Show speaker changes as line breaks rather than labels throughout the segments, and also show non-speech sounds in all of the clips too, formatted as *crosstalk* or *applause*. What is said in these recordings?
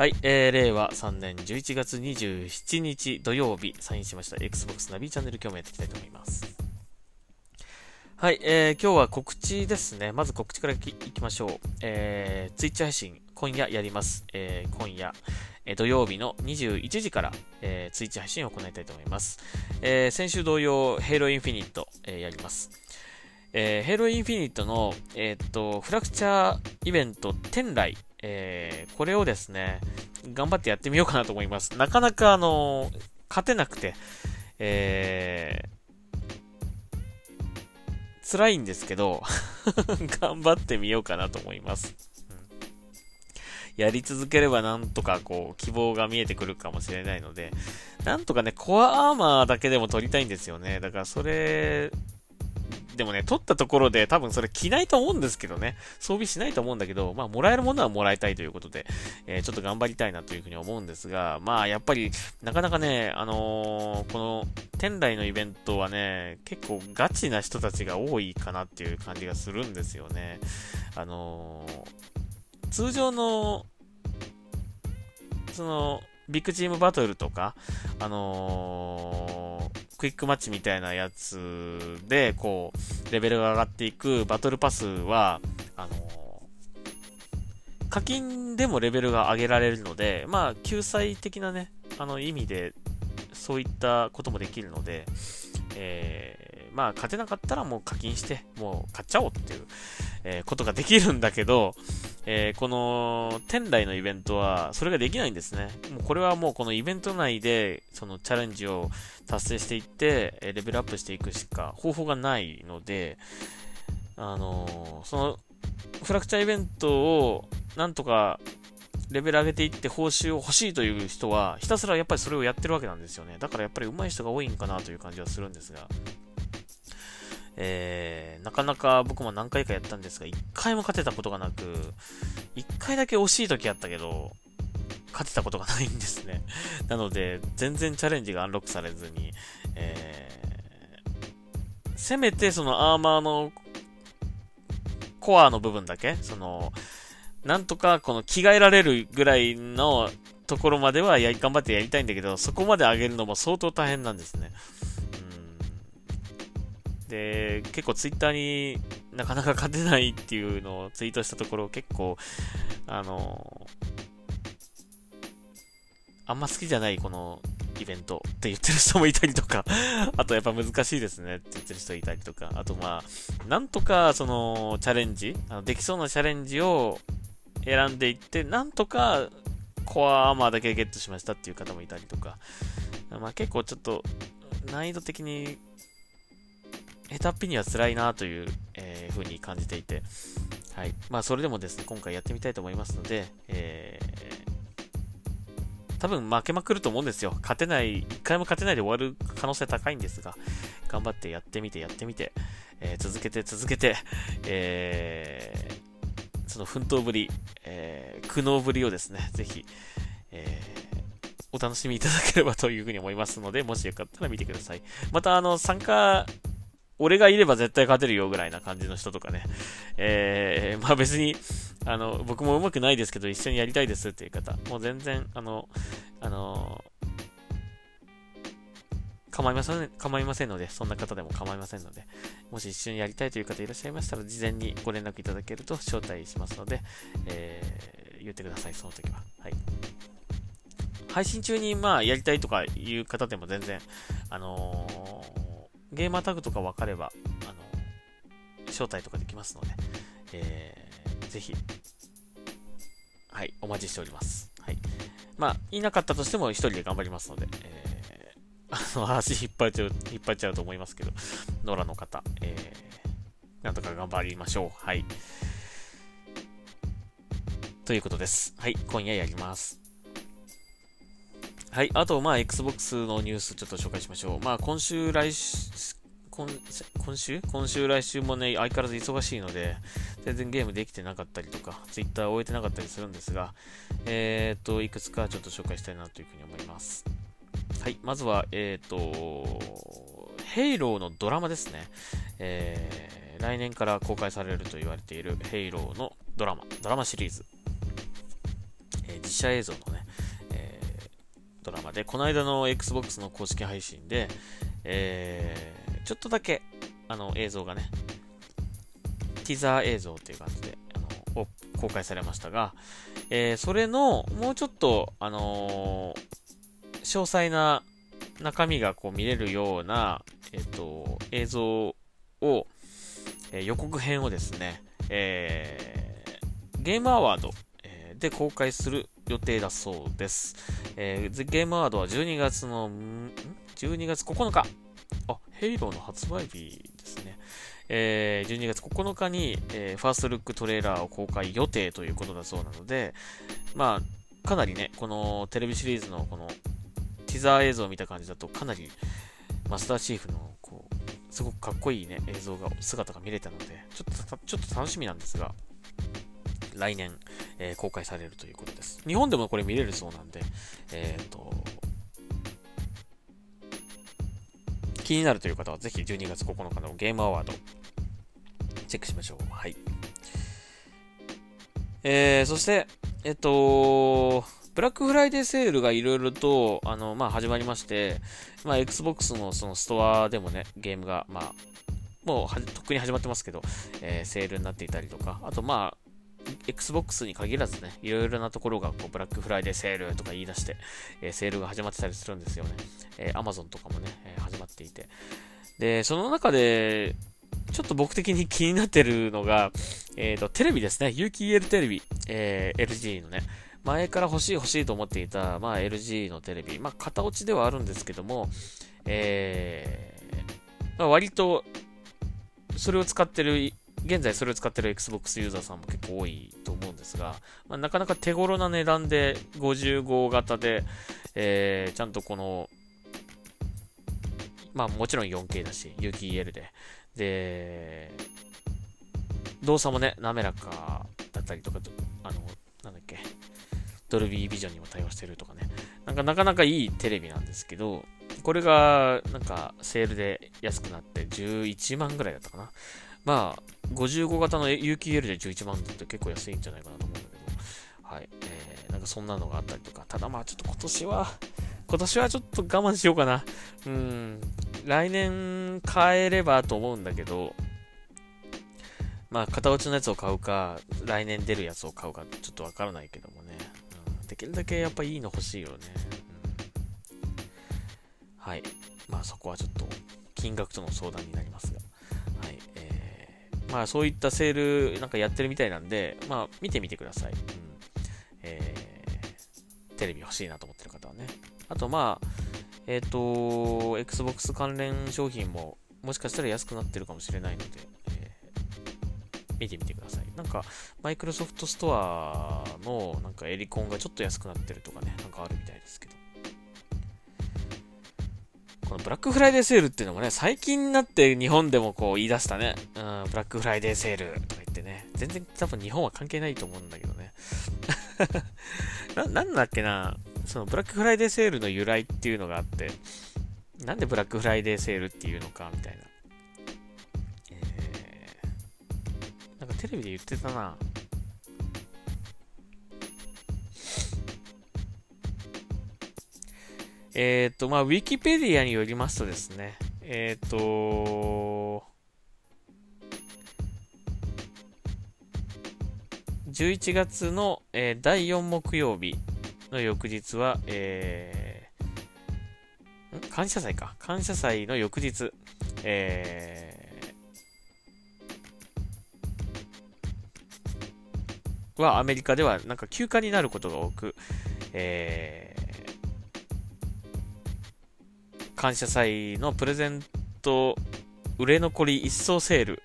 はい、えー、令和3年11月27日土曜日、サインしました Xbox ナビチャンネル今日もやっていきたいと思います。はい、えー、今日は告知ですね。まず告知からいきましょう。えー、ツイッチ配信、今夜やります。えー、今夜、えー、土曜日の21時から、えー、ツイッチ配信を行いたいと思います。えー、先週同様、ヘイロインフィニット、えー、やります。えー、ヘイロインフィニットの、えー、っと、フラクチャーイベント、天来、えー、これをですね、頑張ってやってみようかなと思います。なかなかあの、勝てなくて、えー、辛いんですけど *laughs* 頑張ってみようかなと思います。やり続ければなんとかこう、希望が見えてくるかもしれないので、なんとかね、コアアーマーだけでも取りたいんですよね。だからそれでもね、取ったところで多分それ着ないと思うんですけどね、装備しないと思うんだけど、まあ、もらえるものはもらいたいということで、えー、ちょっと頑張りたいなというふうに思うんですが、まあ、やっぱり、なかなかね、あのー、この、天来のイベントはね、結構ガチな人たちが多いかなっていう感じがするんですよね。あのー、通常の、その、ビッグチームバトルとか、あの、クイックマッチみたいなやつで、こう、レベルが上がっていくバトルパスは、あの、課金でもレベルが上げられるので、まあ、救済的なね、あの意味で、そういったこともできるので、え、まあ、勝てなかったらもう課金して、もう買っちゃおうっていう、えー、ことができるんだけど、えー、この、天来のイベントは、それができないんですね。もうこれはもうこのイベント内で、そのチャレンジを達成していって、レベルアップしていくしか方法がないので、あのー、その、フラクチャーイベントを、なんとか、レベル上げていって報酬を欲しいという人は、ひたすらやっぱりそれをやってるわけなんですよね。だからやっぱり上手い人が多いんかなという感じはするんですが。えー、なかなか僕も何回かやったんですが、一回も勝てたことがなく、一回だけ惜しい時あったけど、勝てたことがないんですね。*laughs* なので、全然チャレンジがアンロックされずに、えー、せめてそのアーマーのコアの部分だけ、その、なんとかこの着替えられるぐらいのところまではや頑張ってやりたいんだけど、そこまで上げるのも相当大変なんですね。で、結構ツイッターになかなか勝てないっていうのをツイートしたところ結構、あの、あんま好きじゃないこのイベントって言ってる人もいたりとか *laughs* あとやっぱ難しいですねって言ってる人いたりとか、あとまあ、なんとかそのチャレンジ、あのできそうなチャレンジを選んでいって、なんとかコアアーマーだけゲットしましたっていう方もいたりとか、まあ結構ちょっと難易度的に下手っぴには辛いなという、えー、風に感じていて、はい。まあ、それでもですね、今回やってみたいと思いますので、えー、多分負けまくると思うんですよ。勝てない、一回も勝てないで終わる可能性高いんですが、頑張ってやってみて、やってみて、えー、続けて、続けて、えー、その奮闘ぶり、えー、苦悩ぶりをですね、ぜひ、えー、お楽しみいただければというふうに思いますので、もしよかったら見てください。また、あの、参加俺がいれば絶対勝てるよぐらいな感じの人とかね。えー、まあ別に、あの、僕も上手くないですけど、一緒にやりたいですっていう方、もう全然、あの、あの、構いません、構いませんので、そんな方でも構いませんので、もし一緒にやりたいという方いらっしゃいましたら、事前にご連絡いただけると招待しますので、えー、言ってください、その時は。はい。配信中に、まあ、やりたいとかいう方でも全然、あのーゲーマータグとか分かれば、あの、招待とかできますので、えー、ぜひ、はい、お待ちしております。はい。まあ、いなかったとしても一人で頑張りますので、えー、あの、*laughs* 足引っ張っちゃう、引っ張っちゃうと思いますけど、ノラの方、えー、なんとか頑張りましょう。はい。ということです。はい、今夜やります。はい。あと、まあ、Xbox のニュースちょっと紹介しましょう。まあ、今週、来週、今今週？今週、来週もね、相変わらず忙しいので、全然ゲームできてなかったりとか、Twitter 終えてなかったりするんですが、えっ、ー、と、いくつかちょっと紹介したいなというふうに思います。はい。まずは、えっ、ー、と、ヘイローのドラマですね。えー、来年から公開されると言われているヘイローのドラマ、ドラマシリーズ。えー実写映像のね、ドラマで、この間の Xbox の公式配信で、えー、ちょっとだけ、あの、映像がね、ティザー映像っていう感じで、あの、公開されましたが、えー、それの、もうちょっと、あのー、詳細な中身がこう見れるような、えっ、と、映像を、え予告編をですね、えー、ゲームアワード、えで公開する予定だそうです。えー、ゲームアワードは12月の、ん ?12 月9日。あ、ヘイローの発売日ですね。えー、12月9日に、えー、ファーストルックトレーラーを公開予定ということだそうなので、まあ、かなりね、このテレビシリーズのこのティザー映像を見た感じだと、かなりマスターチーフのこう、すごくかっこいいね、映像が、姿が見れたので、ちょっと、ちょっと楽しみなんですが、来年、えー、公開されるということです。日本でもこれ見れるそうなんで、えっ、ー、と、気になるという方はぜひ12月9日のゲームアワード、チェックしましょう。はい。えー、そして、えっと、ブラックフライデーセールがいろいろと、あの、まあ、始まりまして、まあ、Xbox のそのストアでもね、ゲームが、まあ、もうは、とっくに始まってますけど、えー、セールになっていたりとか、あと、まあ、Xbox に限らずね、いろいろなところがこうブラックフライデーセールとか言い出して、えー、セールが始まってたりするんですよね。えー、Amazon とかもね、えー、始まっていて。で、その中で、ちょっと僕的に気になってるのが、えっ、ー、と、テレビですね。有機 EL テレビ、えー、LG のね。前から欲しい欲しいと思っていた、まあ、LG のテレビ。まあ、型落ちではあるんですけども、えー、まあ、割と、それを使ってる、現在それを使ってる Xbox ユーザーさんも結構多いと思うんですが、まあ、なかなか手頃な値段で55型で、えー、ちゃんとこの、まあもちろん 4K だし、有機 EL で、で、動作もね、滑らかだったりとか、あの、なんだっけ、ドルビービジョンにも対応してるとかね。なんかなかなかいいテレビなんですけど、これがなんかセールで安くなって11万ぐらいだったかな。まあ、55型の有機 EL で11万って結構安いんじゃないかなと思うんだけど、はい。えー、なんかそんなのがあったりとか、ただまあちょっと今年は、今年はちょっと我慢しようかな。うん。来年買えればと思うんだけど、まあ、型落ちのやつを買うか、来年出るやつを買うか、ちょっとわからないけどもね。うん、できるだけやっぱいいの欲しいよね。うん、はい。まあ、そこはちょっと、金額との相談になりますが。はい。まあ、そういったセールなんかやってるみたいなんで、まあ、見てみてください。うん。えー、テレビ欲しいなと思ってる方はね。あとまあ、えっ、ー、と、Xbox 関連商品ももしかしたら安くなってるかもしれないので、えー、見てみてください。なんか、マイクロソフトストアのなんかエリコンがちょっと安くなってるとかね、なんかあるみたいですけど。このブラックフライデーセールっていうのもね、最近になって日本でもこう言い出したね。うん、ブラックフライデーセールとか言ってね。全然多分日本は関係ないと思うんだけどね。*laughs* な、なんだっけな。そのブラックフライデーセールの由来っていうのがあって、なんでブラックフライデーセールっていうのかみたいな。えー、なんかテレビで言ってたな。えっ、ー、と、まあ、ウィキペディアによりますとですね、えっ、ー、と、11月の、えー、第4木曜日の翌日は、えー、感謝祭か。感謝祭の翌日、えー、はアメリカではなんか休暇になることが多く、えー、感謝祭のプレゼント売れ残り一層セール、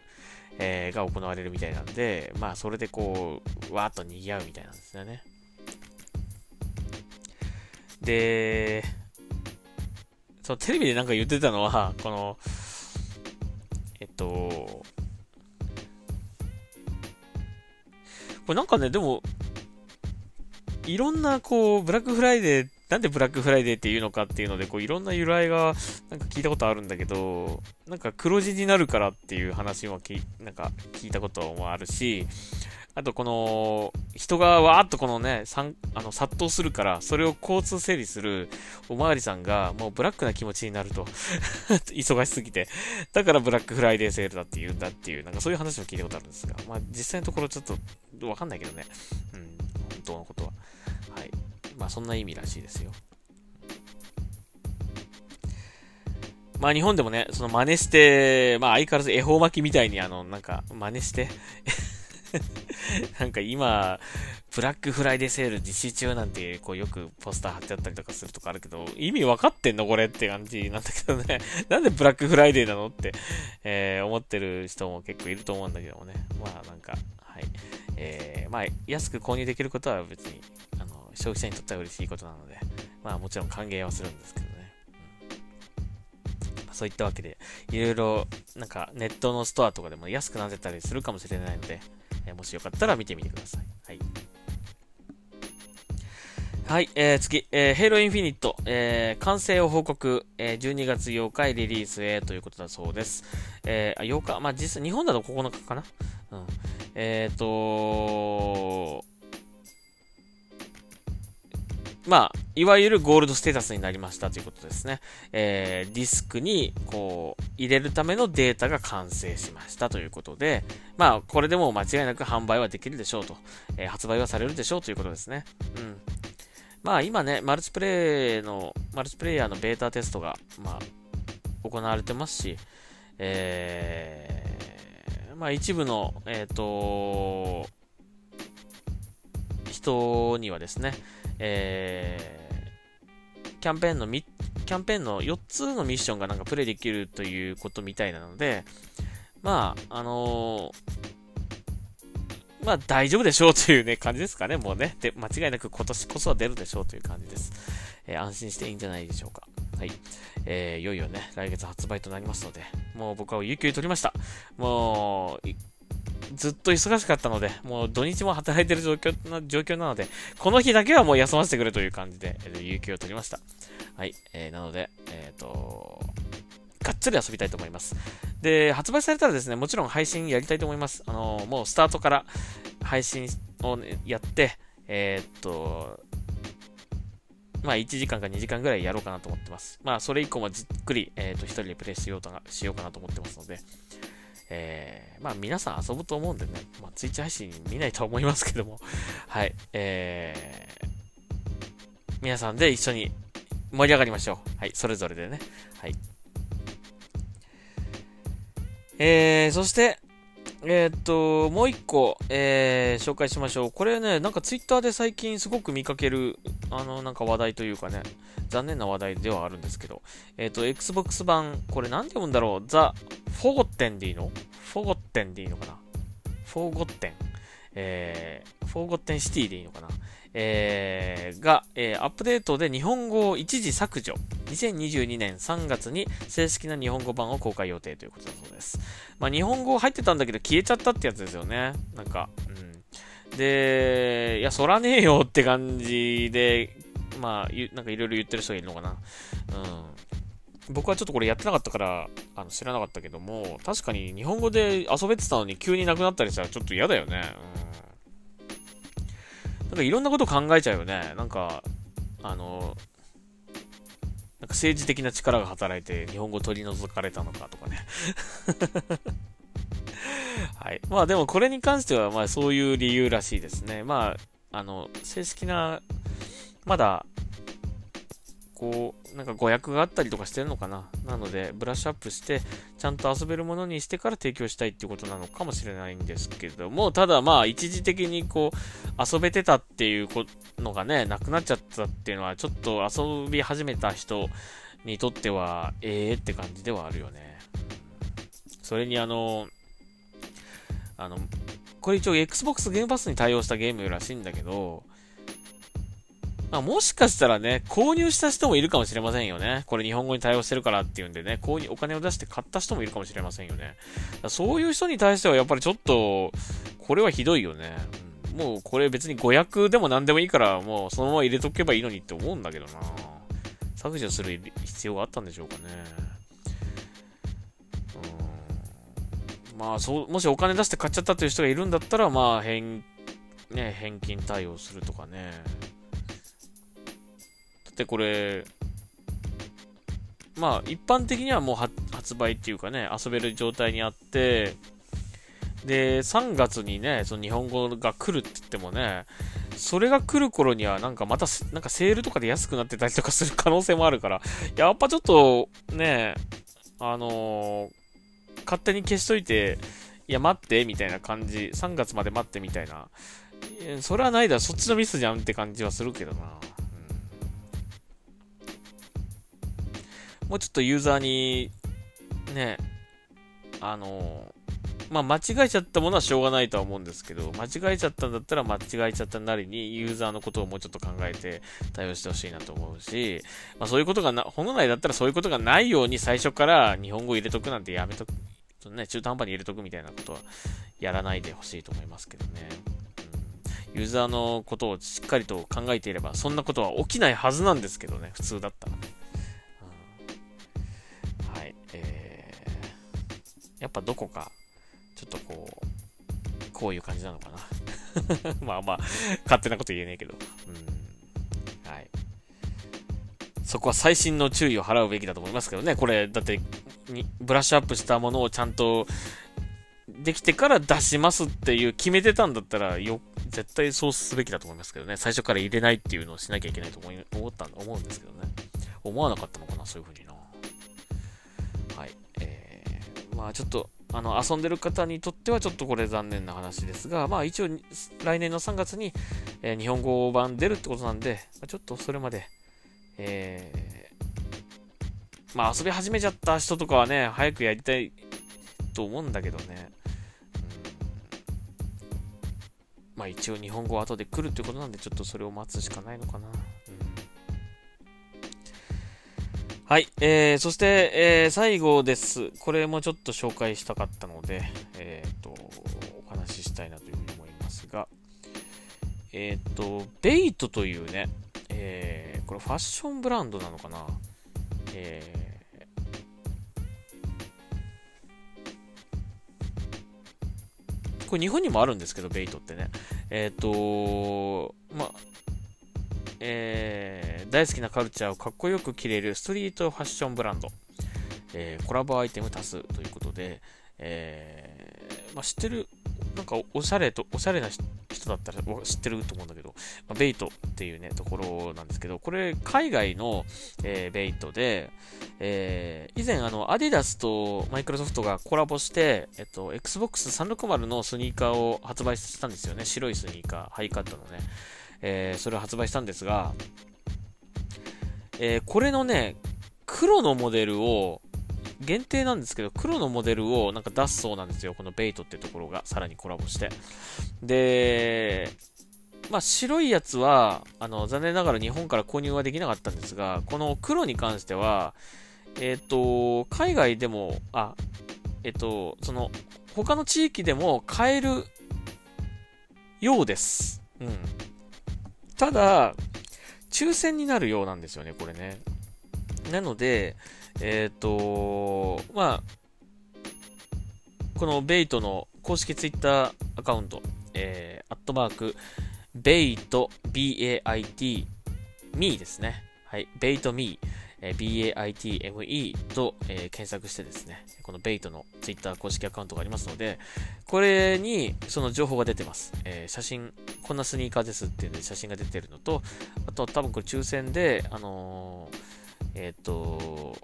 えー、が行われるみたいなんで、まあそれでこう、わーっと賑わうみたいなんですよね。で、そう、テレビでなんか言ってたのは、この、えっと、これなんかね、でも、いろんなこう、ブラックフライデー、なんでブラックフライデーっていうのかっていうので、こう、いろんな由来が、なんか聞いたことあるんだけど、なんか黒字になるからっていう話もき、なんか聞いたこともあるし、あとこの、人がわーっとこのね、あの殺到するから、それを交通整理するおまわりさんが、もうブラックな気持ちになると。*laughs* 忙しすぎて。だからブラックフライデーセールだって言うんだっていう、なんかそういう話も聞いたことあるんですが、まあ実際のところちょっとわかんないけどね。うん、本当のことは。まあそんな意味らしいですよ。まあ日本でもね、その真似して、まあ相変わらず恵方巻きみたいにあの、なんか真似して *laughs* なんか今、ブラックフライデーセール実施中なんて、こうよくポスター貼ってあったりとかするとかあるけど、意味わかってんのこれって感じなんだけどね。*laughs* なんでブラックフライデーなのって、えー、思ってる人も結構いると思うんだけどもね。まあなんか、はい。えー、まあ安く購入できることは別に、あの、消費者にとっては嬉しいことなので、まあもちろん歓迎はするんですけどね。うん、そういったわけで、いろいろ、なんかネットのストアとかでも安くなってたりするかもしれないので、えもしよかったら見てみてください。はい。はい、えー、次、えー、ヘイロインフィニット、えー、完成を報告、えー、12月8日リリースへということだそうです。えー、8日、まあ、実際、日本だと9日かな？うん。えっ、ー、とまあ、いわゆるゴールドステータスになりましたということですね。えー、ディスクに、こう、入れるためのデータが完成しましたということで、まあ、これでも間違いなく販売はできるでしょうと、えー、発売はされるでしょうということですね。うん。まあ、今ね、マルチプレイの、マルチプレイヤーのベータテストが、まあ、行われてますし、えー、まあ、一部の、えっ、ー、と、人にはですね、えー、キャンペーンのキャンペーンの4つのミッションがなんかプレイできるということみたいなので、まあ、あのー、まあ大丈夫でしょうというね、感じですかね、もうね。で、間違いなく今年こそは出るでしょうという感じです。えー、安心していいんじゃないでしょうか。はい。えー、いよいよね、来月発売となりますので、もう僕は有給取りました。もう、ずっと忙しかったので、もう土日も働いてる状況な状況なので、この日だけはもう休ませてくれという感じで、えー、有給を取りました。はい。えー、なので、えっ、ー、と、がっつり遊びたいと思います。で、発売されたらですね、もちろん配信やりたいと思います。あのー、もうスタートから配信を、ね、やって、えー、っと、まあ1時間か2時間ぐらいやろうかなと思ってます。まあそれ以降もじっくり、えっ、と、一人でプレイしようとしようかなと思ってますので、えー、まあ皆さん遊ぶと思うんでね、まあ、ツイッチ配信見ないと思いますけども、*laughs* はい、えー、皆さんで一緒に盛り上がりましょう。はい、それぞれでね。はい。えー、そして、えー、っと、もう一個、えー、紹介しましょう。これね、なんかツイッターで最近すごく見かける、あの、なんか話題というかね、残念な話題ではあるんですけど、えー、っと、Xbox 版、これなんて読むんだろう？ザ・フォゴッテンでいいの？フォゴッテンでいいのかな？フォーゴッテン。えー、フォーゴッテンシティでいいのかな？えー、が、えー、アップデートで日本語を一時削除。2022年3月に正式な日本語版を公開予定ということだそうです。まあ、日本語入ってたんだけど消えちゃったってやつですよね。なんか、うん。で、いや、そらねえよって感じで、まあ、なんかいろいろ言ってる人がいるのかな。うん。僕はちょっとこれやってなかったから、あの、知らなかったけども、確かに日本語で遊べてたのに急になくなったりしたらちょっと嫌だよね。うん。なんかいろんなこと考えちゃうよね。なんか、あの、なんか政治的な力が働いて日本語取り除かれたのかとかね。*laughs* はい。まあでもこれに関してはまあそういう理由らしいですね。まあ、あの、正式な、まだこう、なんか誤訳があったりとかしてるのかな？なので、ブラッシュアップして、ちゃんと遊べるものにしてから提供したいっていうことなのかもしれないんですけども、ただまあ、一時的にこう、遊べてたっていうのがね、なくなっちゃったっていうのは、ちょっと遊び始めた人にとっては、ええー、って感じではあるよね。それにあの、あの、これ一応 Xbox ゲームパスに対応したゲームらしいんだけど、まあ、もしかしたらね、購入した人もいるかもしれませんよね。これ日本語に対応してるからっていうんでね、購入、お金を出して買った人もいるかもしれませんよね。そういう人に対してはやっぱりちょっと、これはひどいよね。もうこれ別に誤訳でも何でもいいから、もうそのまま入れとけばいいのにって思うんだけどな。削除する必要があったんでしょうかね。うんまあ、そう、もしお金出して買っちゃったという人がいるんだったら、まあ、返、ね、返金対応するとかね。ってこれ、まあ、一般的にはもう発売っていうかね、遊べる状態にあって、で、3月にね、その日本語が来るって言ってもね、それが来る頃にはなんかまた、なんかセールとかで安くなってたりとかする可能性もあるから、やっぱちょっとね、あのー、勝手に消しといて、いや待って、みたいな感じ、3月まで待ってみたいな。それはないだろ、そっちのミスじゃんって感じはするけどな。もうちょっとユーザーに、ね、あのまあ、間違えちゃったものはしょうがないとは思うんですけど、間違えちゃったんだったら間違えちゃったなりにユーザーのことをもうちょっと考えて対応してほしいなと思うし、まあ、そういうことがな、本来だったらそういうことがないように最初から日本語入れとくなんてやめとく、ね、中途半端に入れとくみたいなことはやらないでほしいと思いますけどね。ユーザーのことをしっかりと考えていれば、そんなことは起きないはずなんですけどね、普通だったらね。やっぱどこかちょっとこう、こういう感じなのかな。*laughs* まあまあ、勝手なこと言えねえけど。うん。はい。そこは細心の注意を払うべきだと思いますけどね。これ、だって、ブラッシュアップしたものをちゃんとできてから出しますっていう決めてたんだったら、よ、絶対そうすべきだと思いますけどね。最初から入れないっていうのをしなきゃいけないと思い思った思うんですけどね。思わなかったのかな、そういうふうにまあちょっと、あの遊んでる方にとってはちょっとこれ残念な話ですが、まあ一応来年の3月に、えー、日本語版出るってことなんでま、ちょっとそれまで、えー、まあ遊び始めちゃった人とかはね、早くやりたいと思うんだけどね。まあ一応日本語は後で来るってことなんで、ちょっとそれを待つしかないのかな。はい、えー、そして、えー、最後です。これもちょっと紹介したかったので、えっ、ー、と、お話ししたいなというふうに思いますが、えっ、ー、と、ベイトというね、えー、これファッションブランドなのかな？えー、これ日本にもあるんですけど、ベイトってね。えっ、ー、と、まあ、えー、大好きなカルチャーをかっこよく着れるストリートファッションブランド、えー、コラボアイテム多数ということで、えー、まあ、知ってる、なんかおしゃれと、おしゃれな人だったら知ってると思うんだけど、まあ、ベイトっていうね、ところなんですけど、これ海外の、えー、ベイトで、えー、以前あの、アディダスとマイクロソフトがコラボして、えっと、Xbox 360のスニーカーを発売したんですよね。白いスニーカー、ハイカットのね。えー、それを発売したんですが、えー、これのね、黒のモデルを、限定なんですけど、黒のモデルをなんか出すそうなんですよ。このベイトってところが、さらにコラボして。で、まあ、白いやつは、あの、残念ながら日本から購入はできなかったんですが、この黒に関しては、えっ、ー、と、海外でも、あ、えっ、ー、と、その、他の地域でも買えるようです。うん。ただ、抽選になるようなんですよね、これね。なので、えっ、ー、と、まあ、このベイトの公式ツイッターアカウント、えー、アットマーク、ベイト、B-A-I-T、me ですね。はい、ベイト me。BAITME と、えー、検索してですね、このベイトの Twitter 公式アカウントがありますので、これにその情報が出てます。えー、写真、こんなスニーカーですっていうので写真が出てるのと、あと多分これ抽選で、あの、えっ、と、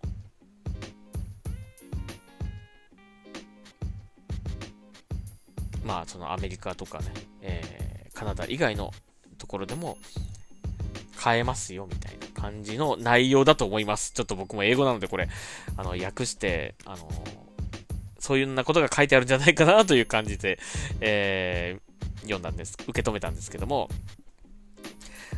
まあ、そのアメリカとかね、えー、カナダ以外のところでも買えますよみたいな感じの内容だと思います。ちょっと僕も英語なのでこれ、あの、訳して、あの、そういうようなことが書いてあるんじゃないかなという感じで、えー、読んだんです。受け止めたんですけども、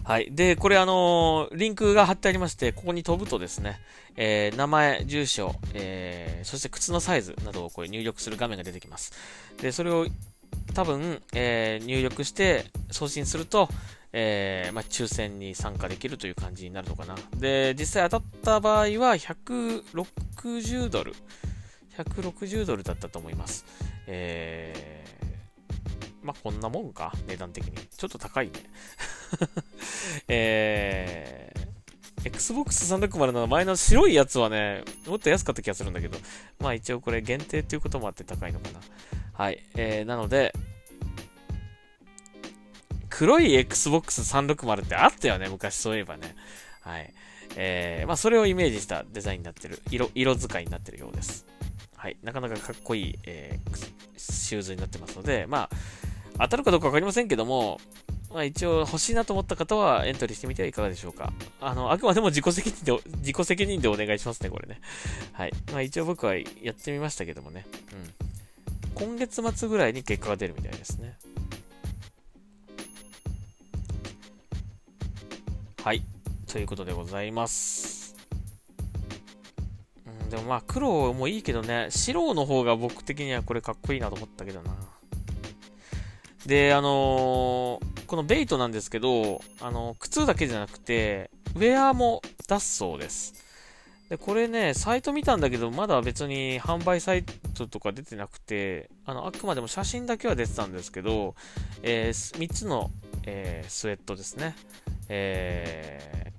はい。で、これあのー、リンクが貼ってありまして、ここに飛ぶとですね、えー、名前、住所、えー、そして靴のサイズなどをこれ入力する画面が出てきます。で、それを多分、えー、入力して送信すると、えー、まあ、抽選に参加できるという感じになるのかな。で、実際当たった場合は160ドル。160ドルだったと思います。えー、まあ、こんなもんか、値段的に。ちょっと高いね。*laughs* えー、Xbox 360の前の白いやつはね、もっと安かった気がするんだけど、まあ一応これ限定っていうこともあって高いのかな。はい。えー、なので、黒い Xbox 360ってあったよね、昔そういえばね。はい。えー、まあそれをイメージしたデザインになってる、色、色使いになってるようです。はい。なかなかかっこいい、えー、シューズになってますので、まあ、当たるかどうかわかりませんけども、まあ一応欲しいなと思った方はエントリーしてみてはいかがでしょうか。あの、あくまでも自己責任で、自己責任でお願いしますね、これね。はい。まあ一応僕はやってみましたけどもね。うん。今月末ぐらいに結果が出るみたいですね。はい。ということでございます。うん、でもまあ黒もいいけどね、白の方が僕的にはこれかっこいいなと思ったけどな。で、あのーこのベイトなんですけど、あの、靴だけじゃなくて、ウェアも出すそうです。で、これね、サイト見たんだけど、まだ別に販売サイトとか出てなくて、あの、あくまでも写真だけは出てたんですけど、えー、3つの、えー、スウェットですね。え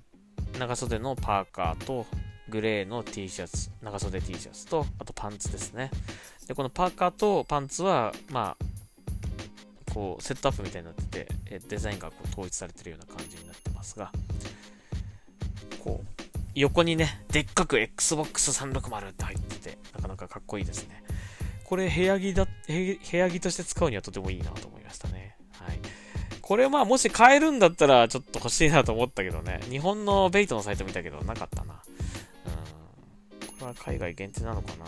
ー、長袖のパーカーと、グレーの T シャツ、長袖 T シャツと、あとパンツですね。で、このパーカーとパンツは、まあ、こう、セットアップみたいになってて、デザインがこう統一されてるような感じになってますが、こう、横にね、でっかく Xbox 360って入ってて、なかなかかっこいいですね。これ部屋着だ、部屋着として使うにはとてもいいなと思いましたね。これまあもし買えるんだったらちょっと欲しいなと思ったけどね。日本のベイトのサイト見たけどなかったな。うん。これは海外限定なのかな。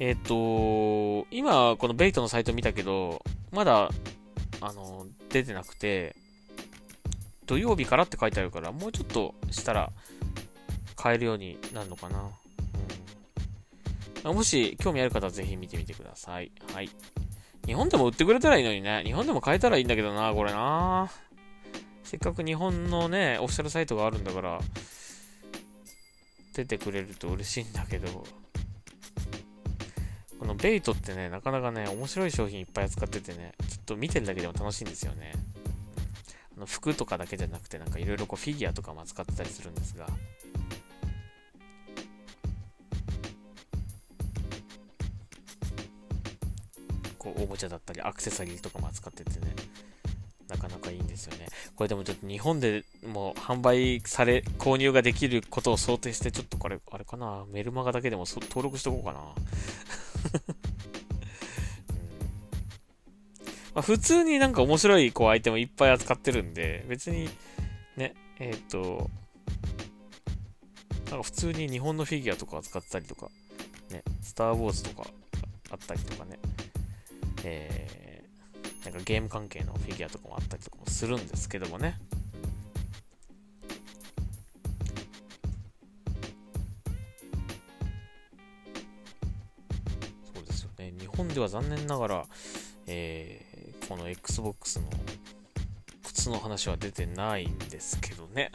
えっ、ー、と、今、このベイトのサイト見たけど、まだ、あの、出てなくて、土曜日からって書いてあるから、もうちょっとしたら買えるようになるのかな。もし興味ある方はぜひ見てみてください。はい。日本でも売ってくれたらいいのにね。日本でも買えたらいいんだけどな、これな。せっかく日本のね、オフィシャルサイトがあるんだから、出てくれると嬉しいんだけど、このベイトってね、なかなかね、面白い商品いっぱい扱っててね、ちょっと見てるだけでも楽しいんですよね。あの服とかだけじゃなくて、なんかいろいろこうフィギュアとかも扱ってたりするんですが。おもちゃだったり、アクセサリーとかも扱っててね、なかなかいいんですよね。これでもちょっと日本でもう販売され、購入ができることを想定して、ちょっとこれ、あれかな、メルマガだけでも登録しとこうかな。*laughs* まあ、普通になんか面白いこうアイテムいっぱい扱ってるんで、別に、ね、えっ、ー、と、なんか普通に日本のフィギュアとか扱ってたりとか、ね、スター・ウォーズとかあったりとかね、えー、なんかゲーム関係のフィギュアとかもあったりとかもするんですけどもね。そうですよね。日本では残念ながら、えー、この Xbox の靴の話は出てないんですけどね。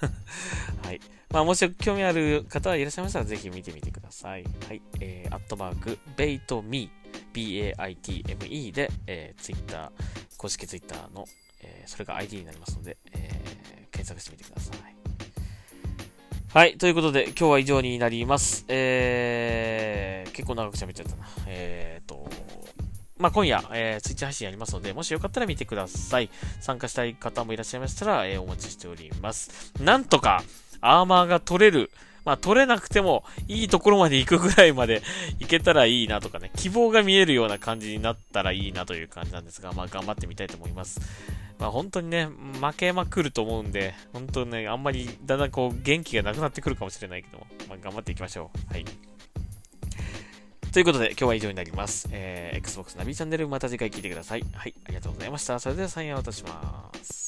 *laughs* はい。まあ、もし興味ある方はいらっしゃいましたら、ぜひ見てみてください。はい。えー、アットマーク、ベイトミー、B-A-I-T-M-E で、えー、Twitter、公式 Twitter の、えー、それが ID になりますので、えー、検索してみてください。はい。ということで、今日は以上になります。えー、結構長く喋っちゃったな。えーと、まあ、今夜、えー、ツイッチ配信やりますので、もしよかったら見てください。参加したい方もいらっしゃいましたら、えー、お待ちしております。なんとか、アーマーが取れる。まあ、取れなくても、いいところまで行くぐらいまで行けたらいいなとかね、希望が見えるような感じになったらいいなという感じなんですが、まあ、頑張ってみたいと思います。まあ本当にね、負けまくると思うんで、本当ね、あんまりだんだんこう元気がなくなってくるかもしれないけども、まあ頑張っていきましょう。はい。ということで、今日は以上になります。えー、Xbox ナビチャンネルまた次回聞いてください。はい、ありがとうございました。それではサインアウトします。